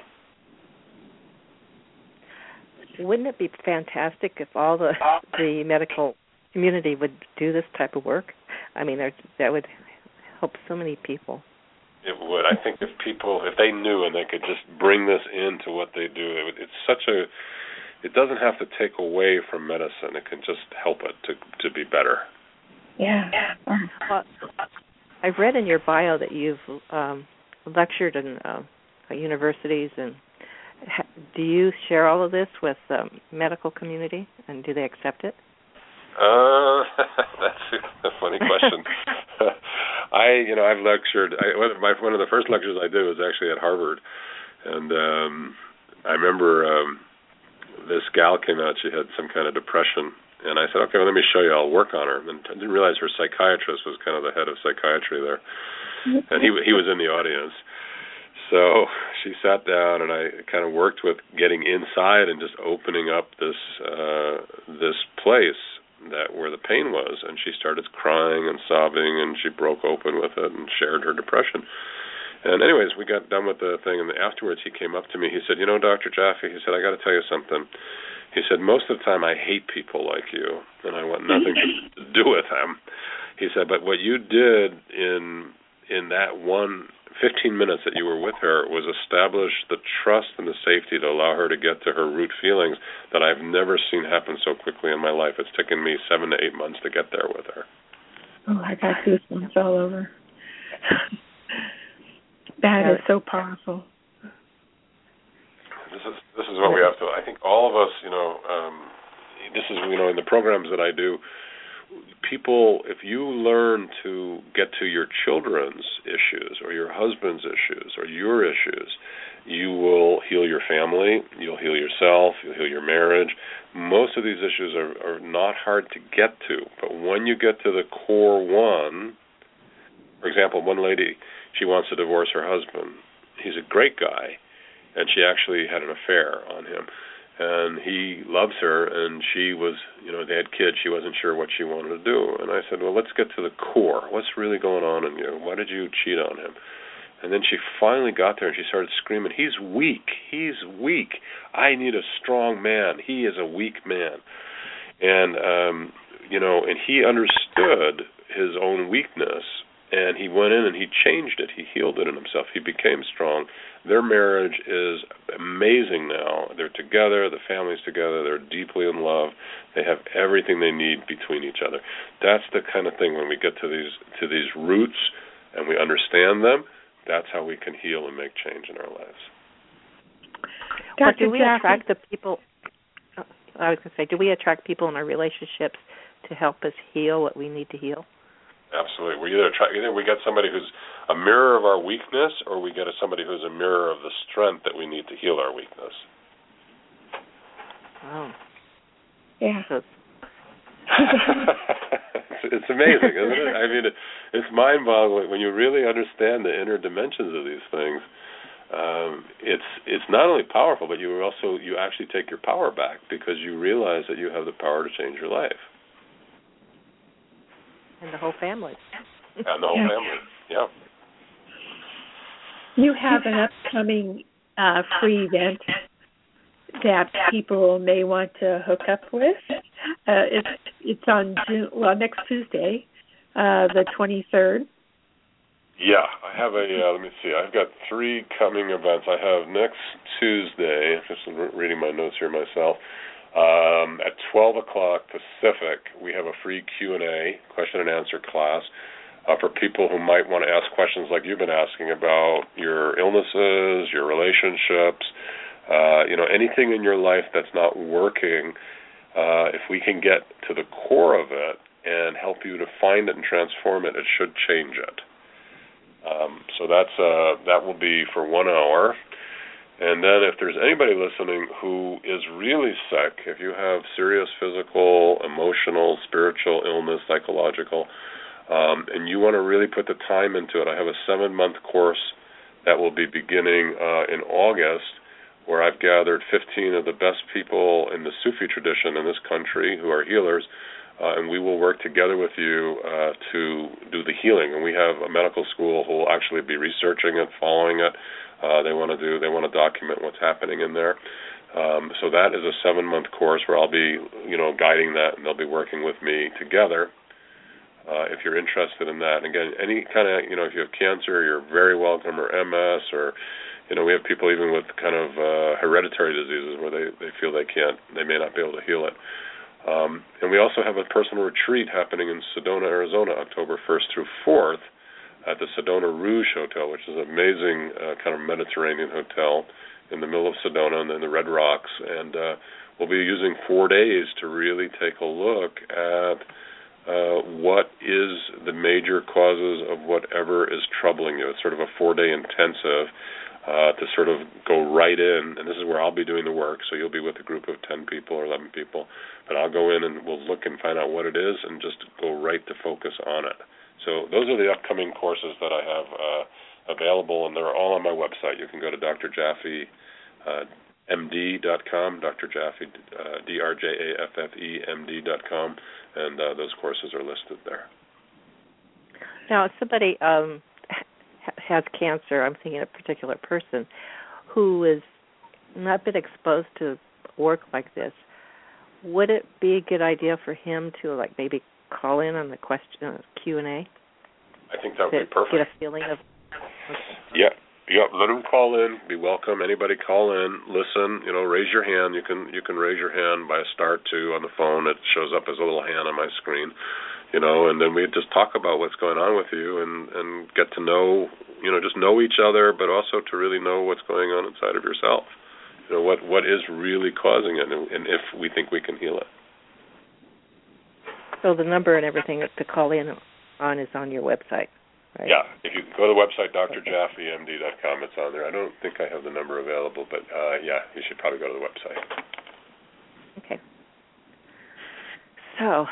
Wouldn't it be fantastic if all the the medical community would do this type of work? I mean, that would help so many people. It would. I think if people, if they knew and they could just bring this into what they do, it would, it's such a. It doesn't have to take away from medicine. It can just help it to to be better. Yeah. Well, I've read in your bio that you've um, lectured in uh, universities, and ha- do you share all of this with the um, medical community, and do they accept it? Uh, <laughs> that's a funny question. <laughs> I, you know, I've lectured. I, one of my one of the first lectures I did was actually at Harvard, and um, I remember um, this gal came out. She had some kind of depression, and I said, "Okay, well, let me show you. I'll work on her." And I didn't realize her psychiatrist was kind of the head of psychiatry there, and he he was in the audience. So she sat down, and I kind of worked with getting inside and just opening up this uh, this place that where the pain was and she started crying and sobbing and she broke open with it and shared her depression. And anyways we got done with the thing and afterwards he came up to me. He said you know dr jaffe he said i got to tell you something. He said most of the time i hate people like you and i want nothing to do with them. He said but what you did in in that one 15 minutes that you were with her was establish the trust and the safety to allow her to get to her root feelings that I've never seen happen so quickly in my life. It's taken me seven to eight months to get there with her. Oh, I got goosebumps all over. <laughs> that is so powerful. This is this is what we have to. I think all of us, you know, um, this is you know in the programs that I do people if you learn to get to your children's issues or your husband's issues or your issues you will heal your family you'll heal yourself you'll heal your marriage. Most of these issues are, are not hard to get to but when you get to the core one for example one lady she wants to divorce her husband. He's a great guy and she actually had an affair on him and he loves her and she was you know they had kids she wasn't sure what she wanted to do. And i said well let's get to the core. What's really going on in you? Why did you cheat on him? And then she finally got there and she started screaming he's weak. He's weak. I need a strong man. He is a weak man. And um you know and he understood his own weakness and he went in and he changed it he healed it in himself he became strong their marriage is amazing now. They're together, the family's together, they're deeply in love. They have everything they need between each other. That's the kind of thing when we get to these to these roots and we understand them, that's how we can heal and make change in our lives. Or do we attract the people oh, I was going to say, do we attract people in our relationships to help us heal what we need to heal? Absolutely. We either try either we get somebody who's a mirror of our weakness, or we get a somebody who's a mirror of the strength that we need to heal our weakness. Wow. Yeah. <laughs> it's, <laughs> it's amazing, isn't it? I mean, it, it's mind-boggling when you really understand the inner dimensions of these things. Um, it's it's not only powerful, but you also you actually take your power back because you realize that you have the power to change your life and the whole family. and the whole yeah. family, yeah. You have an upcoming uh, free event that people may want to hook up with. Uh, it's it's on June, well next Tuesday, uh, the twenty third. Yeah, I have a. Uh, let me see. I've got three coming events. I have next Tuesday. Just reading my notes here myself. Um, at 12 o'clock Pacific, we have a free Q&A, question and answer class uh, for people who might want to ask questions like you've been asking about your illnesses, your relationships, uh, you know, anything in your life that's not working. Uh, if we can get to the core of it and help you to find it and transform it, it should change it. Um, so that's uh, that will be for one hour. And then if there's anybody listening who is really sick, if you have serious physical, emotional, spiritual illness, psychological, um, and you want to really put the time into it, I have a seven month course that will be beginning uh, in August where I've gathered 15 of the best people in the Sufi tradition in this country who are healers, uh, and we will work together with you uh, to do the healing. And we have a medical school who will actually be researching it, following it. Uh, they want to do, they want to document what's happening in there. Um, so that is a seven-month course where I'll be, you know, guiding that, and they'll be working with me together uh, if you're interested in that. And again, any kind of, you know, if you have cancer, you're very welcome, or MS, or, you know, we have people even with kind of uh, hereditary diseases where they, they feel they can't, they may not be able to heal it. Um, and we also have a personal retreat happening in Sedona, Arizona, October 1st through 4th at the Sedona Rouge Hotel, which is an amazing uh, kind of Mediterranean hotel in the middle of Sedona and then the Red Rocks. And uh, we'll be using four days to really take a look at uh, what is the major causes of whatever is troubling you. It's sort of a four day intensive uh, to sort of go right in, and this is where I'll be doing the work. So you'll be with a group of 10 people or 11 people, but I'll go in and we'll look and find out what it is and just go right to focus on it. So those are the upcoming courses that I have uh, available, and they're all on my website. You can go to Dr. Jaffe. Uh, md.com, Dr. Jaffe, uh, D-R-J-A-F-F-E, M-D.com, and uh, those courses are listed there. Now, if somebody um, has cancer, I'm thinking a particular person who has not been exposed to work like this, would it be a good idea for him to like maybe call in on the question uh, Q and A? I think that would be perfect. Get a feeling of. <laughs> Okay. Yeah, Yep, let them call in. Be welcome. Anybody call in, listen. You know, raise your hand. You can you can raise your hand by a star two on the phone. It shows up as a little hand on my screen. You know, and then we just talk about what's going on with you and and get to know you know just know each other, but also to really know what's going on inside of yourself. You know what what is really causing it, and, and if we think we can heal it. So the number and everything to call in on is on your website. Right. Yeah, if you go to the website drjaffemd.com, it's on there. I don't think I have the number available, but uh, yeah, you should probably go to the website. Okay. So,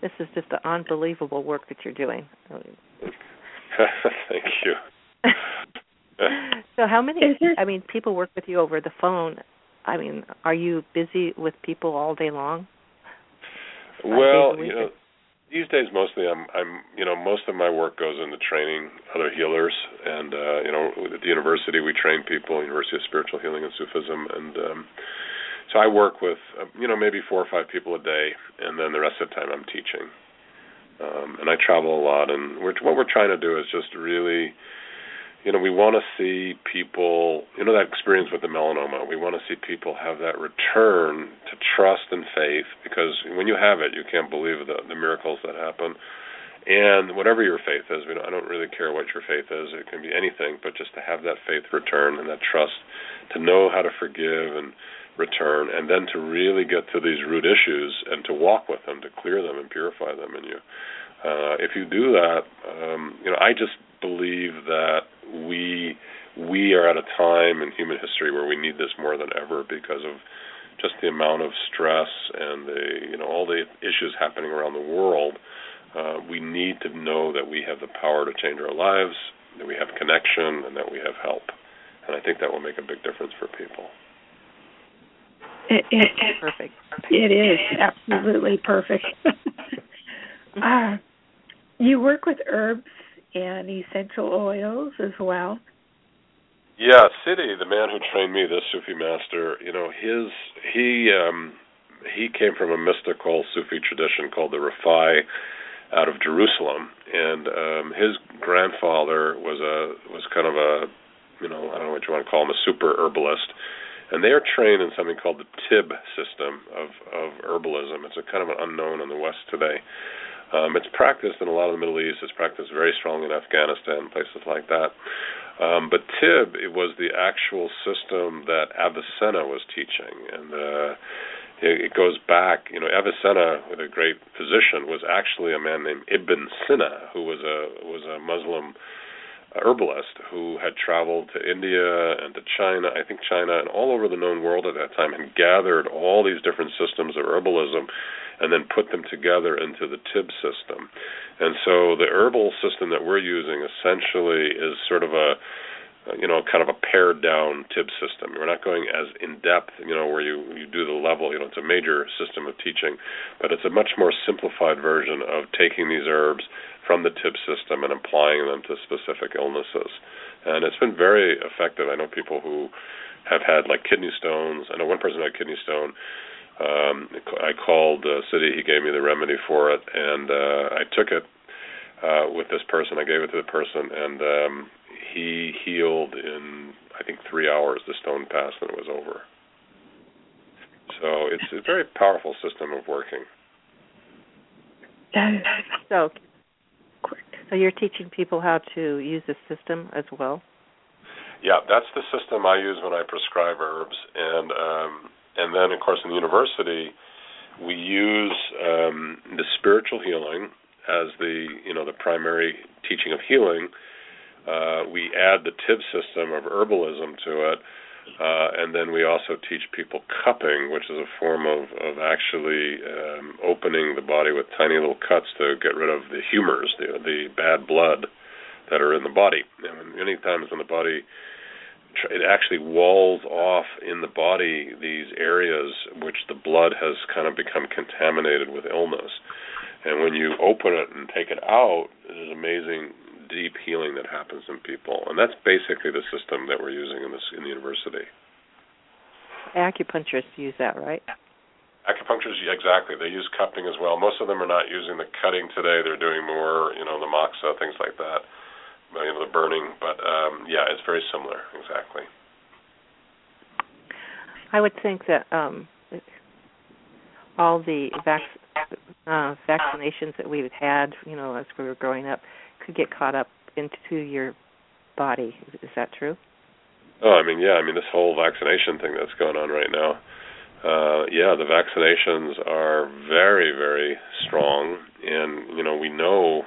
this is just the unbelievable work that you're doing. <laughs> Thank you. <laughs> so, how many? I mean, people work with you over the phone. I mean, are you busy with people all day long? Well, you know these days mostly I'm I'm you know most of my work goes into training other healers and uh you know at the university we train people University of Spiritual Healing and Sufism and um so I work with uh, you know maybe four or five people a day and then the rest of the time I'm teaching. Um and I travel a lot and we're, what we're trying to do is just really you know, we want to see people, you know, that experience with the melanoma. We want to see people have that return to trust and faith because when you have it, you can't believe the, the miracles that happen. And whatever your faith is, you know, I don't really care what your faith is. It can be anything, but just to have that faith return and that trust, to know how to forgive and return, and then to really get to these root issues and to walk with them, to clear them and purify them in you. Uh, if you do that, um, you know, I just believe that we we are at a time in human history where we need this more than ever because of just the amount of stress and the you know all the issues happening around the world. Uh, we need to know that we have the power to change our lives, that we have connection, and that we have help. And I think that will make a big difference for people. It, it, it perfect. It is absolutely perfect. <laughs> uh, you work with herbs and essential oils as well. Yeah, Sidi, the man who trained me, this Sufi master, you know, his he um he came from a mystical Sufi tradition called the Rifai out of Jerusalem, and um his grandfather was a was kind of a you know I don't know what you want to call him a super herbalist, and they are trained in something called the Tibb system of of herbalism. It's a kind of an unknown in the West today, Um, it's practiced in a lot of the Middle East. It's practiced very strongly in Afghanistan, places like that. Um, but Tibb, it was the actual system that Avicenna was teaching, and uh, it, it goes back. You know, Avicenna, a great physician, was actually a man named Ibn Sina, who was a was a Muslim herbalist who had traveled to India and to China, I think China, and all over the known world at that time, and gathered all these different systems of herbalism and then put them together into the Tibb system. And so the herbal system that we're using essentially is sort of a you know, kind of a pared down Tibb system. We're not going as in depth, you know, where you you do the level. You know, it's a major system of teaching, but it's a much more simplified version of taking these herbs from the Tibb system and applying them to specific illnesses. And it's been very effective. I know people who have had like kidney stones. I know one person had kidney stone um, I called the city. He gave me the remedy for it, and uh, I took it uh, with this person. I gave it to the person, and um, he healed in I think three hours. The stone passed, and it was over. So it's a very powerful system of working. So, so you're teaching people how to use this system as well. Yeah, that's the system I use when I prescribe herbs, and um, and then of course in the university we use um, the spiritual healing as the you know the primary teaching of healing. Uh, we add the Tibb system of herbalism to it, uh, and then we also teach people cupping, which is a form of of actually um, opening the body with tiny little cuts to get rid of the humors, the the bad blood that are in the body. And many times when the body it actually walls off in the body these areas which the blood has kind of become contaminated with illness. And when you open it and take it out, there's amazing deep healing that happens in people. And that's basically the system that we're using in this in the university. Acupuncturists use that, right? Acupuncturists, exactly. They use cupping as well. Most of them are not using the cutting today. They're doing more, you know, the moxa, things like that you know, the burning. But um, yeah, it's very similar, exactly. I would think that um, all the vac- uh, vaccinations that we've had, you know, as we were growing up, could get caught up into your body. Is that true? Oh, I mean, yeah. I mean, this whole vaccination thing that's going on right now. Uh, yeah, the vaccinations are very, very strong, and you know, we know.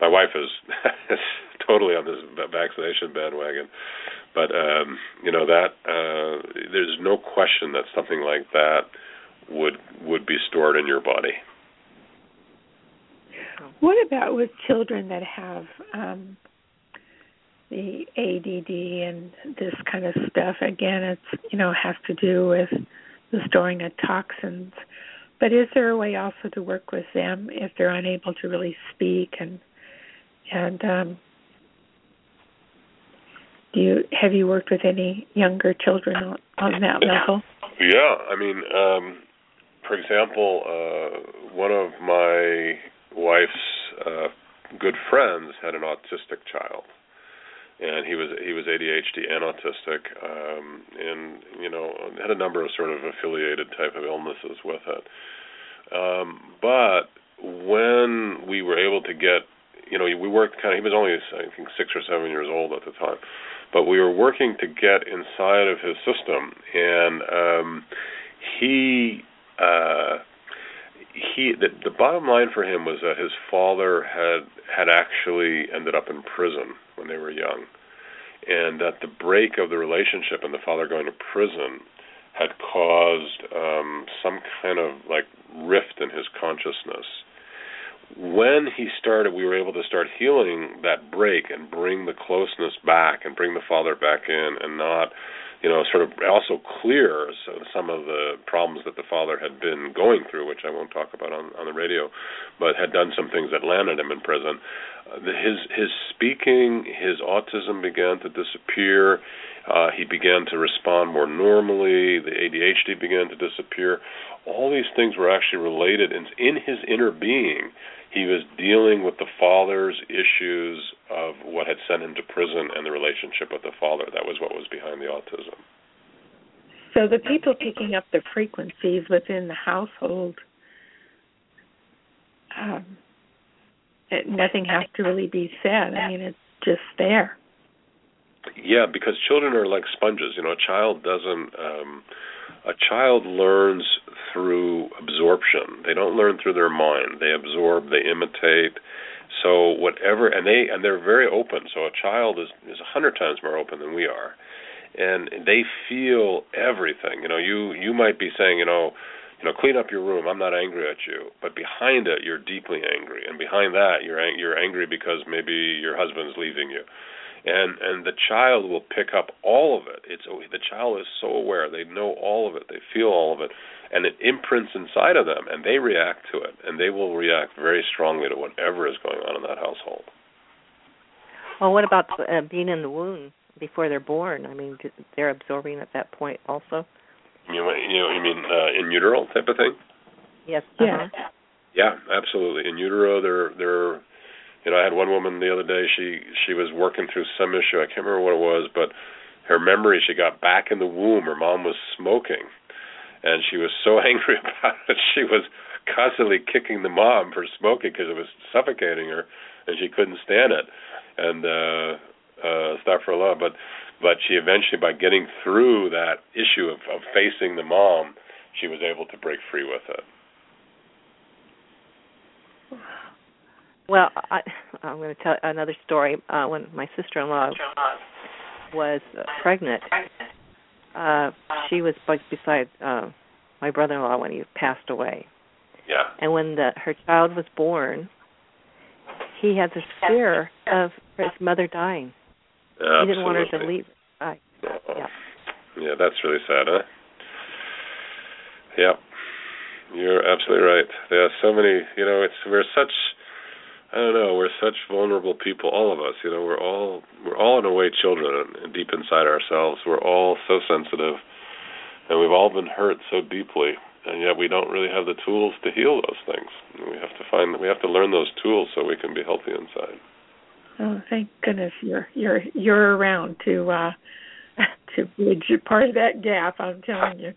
My wife <laughs> is totally on this vaccination bandwagon. But um, you know that uh, there's no question that something like that would would be stored in your body. What about with children that have um, the ADD and this kind of stuff? Again, it's you know has to do with the storing of toxins. But is there a way also to work with them if they're unable to really speak and and um, do you have you worked with any younger children on, on that level? Yeah, I mean, um, for example, uh, one of my wife's uh, good friends had an autistic child, and he was he was ADHD and autistic, um, and you know had a number of sort of affiliated type of illnesses with it. Um, but when we were able to get, you know, we worked kind of. He was only I think six or seven years old at the time but we were working to get inside of his system, and um, he uh, he the, the bottom line for him was that his father had had actually ended up in prison when they were young, and that the break of the relationship and the father going to prison had caused um, some kind of like rift in his consciousness when he started, we were able to start healing that break and bring the closeness back and bring the father back in and not, you know, sort of also clear some of the problems that the father had been going through, which I won't talk about on, on the radio, but had done some things that landed him in prison. Uh, his his speaking, his autism began to disappear. Uh, he began to respond more normally. The ADHD began to disappear. All these things were actually related in, in his inner being he was dealing with the father's issues of what had sent him to prison and the relationship with the father. That was what was behind the autism. So the people picking up the frequencies within the household, um, it, nothing has to really be said. I mean, it's just there. Yeah, because children are like sponges. You know, a child doesn't. Um, a child learns through absorption. They don't learn through their mind. They absorb. They imitate. So whatever, and they and they're very open. So a child is is a hundred times more open than we are, and they feel everything. You know, you you might be saying, you know, you know, clean up your room. I'm not angry at you, but behind it, you're deeply angry, and behind that, you're ang- you're angry because maybe your husband's leaving you, and and the child will pick up all of it. It's the child is so aware; they know all of it, they feel all of it, and it imprints inside of them, and they react to it, and they will react very strongly to whatever is going on in that household. Well, what about uh, being in the womb before they're born? I mean, they're absorbing at that point also. You know, you know, you mean uh, in utero type of thing? Yes. Uh-huh. Yeah. Yeah, absolutely. In utero, they're they're. You know, I had one woman the other day. She she was working through some issue. I can't remember what it was, but her memory. She got back in the womb. Her mom was smoking, and she was so <laughs> angry about it. She was constantly kicking the mom for smoking because it was suffocating her, and she couldn't stand it. And uh, uh, stuff for lot, but but she eventually, by getting through that issue of, of facing the mom, she was able to break free with it. Well, I, I'm going to tell another story. Uh, when my sister-in-law was uh, pregnant, uh, she was beside uh, my brother-in-law when he passed away. Yeah. And when the her child was born, he had this fear of his mother dying. Absolutely. He didn't want her to leave. Right. Yeah. Yeah, that's really sad, huh? Yeah. You're absolutely right. There are so many, you know, it's we're such I don't know, we're such vulnerable people, all of us, you know, we're all we're all in a way children deep inside ourselves. We're all so sensitive and we've all been hurt so deeply and yet we don't really have the tools to heal those things. We have to find we have to learn those tools so we can be healthy inside. Oh, thank goodness you're you're you're around to uh <laughs> to bridge part of that gap. I'm telling you.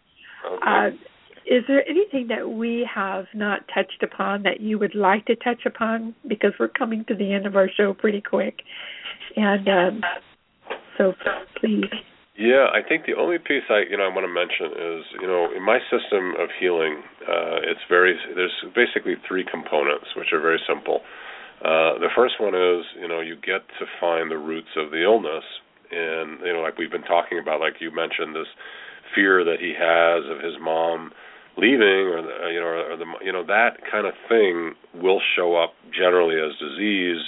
Okay. Uh, is there anything that we have not touched upon that you would like to touch upon? Because we're coming to the end of our show pretty quick, and um, so please. Yeah, I think the only piece I you know I want to mention is you know in my system of healing, uh, it's very there's basically three components which are very simple. Uh, the first one is, you know, you get to find the roots of the illness, and you know, like we've been talking about, like you mentioned, this fear that he has of his mom leaving, or the, you know, or the, you know, that kind of thing will show up generally as disease,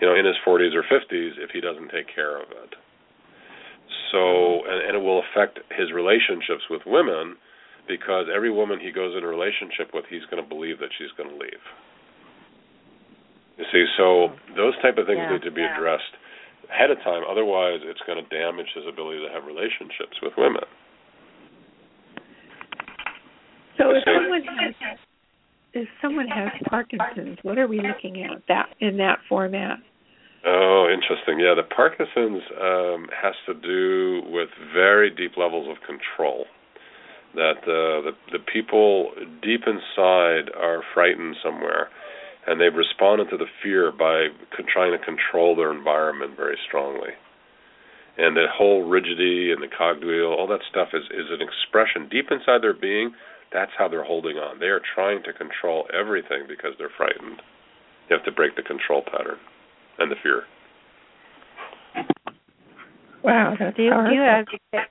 you know, in his 40s or 50s if he doesn't take care of it. So, and, and it will affect his relationships with women because every woman he goes in a relationship with, he's going to believe that she's going to leave. You see, so those type of things Yeah. need to be addressed ahead of time. Otherwise, it's going to damage his ability to have relationships with women. So if someone has if someone has Parkinson's, what are we looking at that in that format? Oh, interesting. Yeah, the Parkinson's um, has to do with very deep levels of control. That uh, the the people deep inside are frightened somewhere, and they've responded to the fear by con- trying to control their environment very strongly. And the whole rigidity and the cogwheel, all that stuff is is an expression deep inside their being. That's how they're holding on. They are trying to control everything because they're frightened. You have to break the control pattern and the fear. Wow, that's Do you, do you advocate?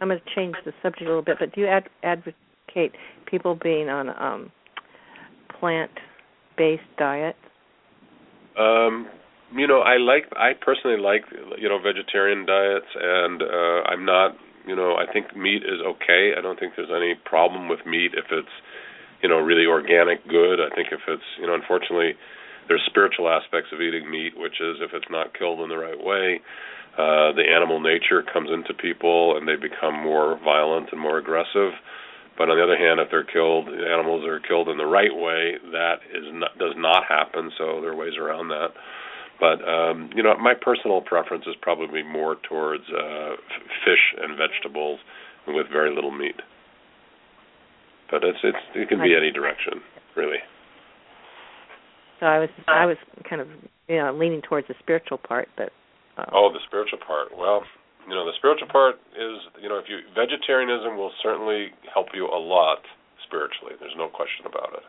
I'm going to change the subject a little bit, but do you ad, advocate people being on um, plant-based diet? Um, you know, I like I personally like you know vegetarian diets, and uh, I'm not you know I think meat is okay. I don't think there's any problem with meat if it's you know really organic, good. I think if it's you know unfortunately there's spiritual aspects of eating meat, which is if it's not killed in the right way, uh, the animal nature comes into people and they become more violent and more aggressive. But on the other hand, if they're killed, animals are killed in the right way, that is not, does not happen. So there are ways around that. But um, you know, my personal preference is probably more towards uh, f- fish and vegetables with very little meat. But it's it's it can be any direction, really. So I was I was kind of you know leaning towards the spiritual part, but uh, oh, the spiritual part. Well, you know, the spiritual part is you know if you vegetarianism will certainly help you a lot spiritually. There's no question about it.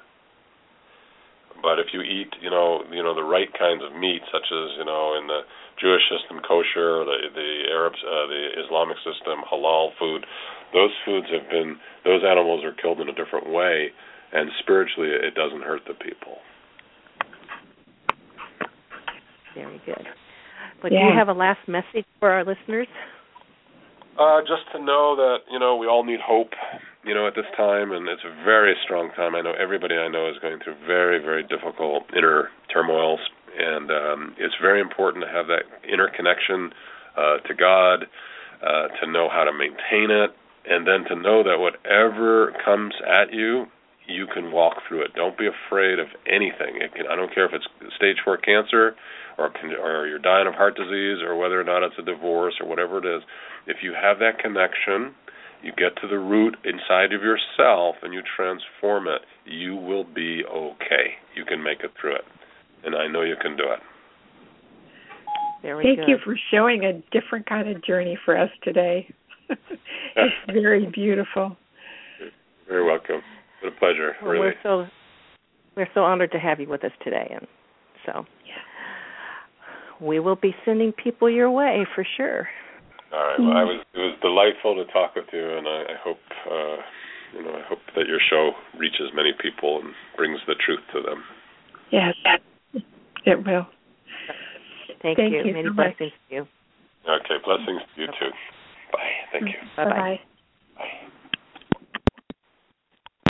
But if you eat, you know, you know the right kinds of meat, such as you know in the Jewish system kosher, the the Arabs, uh, the Islamic system halal food, those foods have been those animals are killed in a different way, and spiritually it doesn't hurt the people. Very good. But yeah. do you have a last message for our listeners? Uh, just to know that you know we all need hope, you know, at this time, and it's a very strong time. I know everybody I know is going through very, very difficult inner turmoils, and um, it's very important to have that inner connection uh, to God, uh, to know how to maintain it, and then to know that whatever comes at you, you can walk through it. Don't be afraid of anything. Can, I don't care if it's stage four cancer, or or you're dying of heart disease, or whether or not it's a divorce, or whatever it is if you have that connection, you get to the root inside of yourself and you transform it, you will be okay. You can make it through it. And I know you can do it. Very Thank good. you for showing a different kind of journey for us today. <laughs> it's very beautiful. You're very welcome. What a pleasure. Well, really. We're so we're so honored to have you with us today and so yeah. we will be sending people your way for sure. All right. Well, I was it was delightful to talk with you, and I, I hope uh, you know I hope that your show reaches many people and brings the truth to them. Yes, it will. Thank, Thank you. you Many so blessings to you. Okay. Blessings to you too. Bye. Thank you. Bye bye.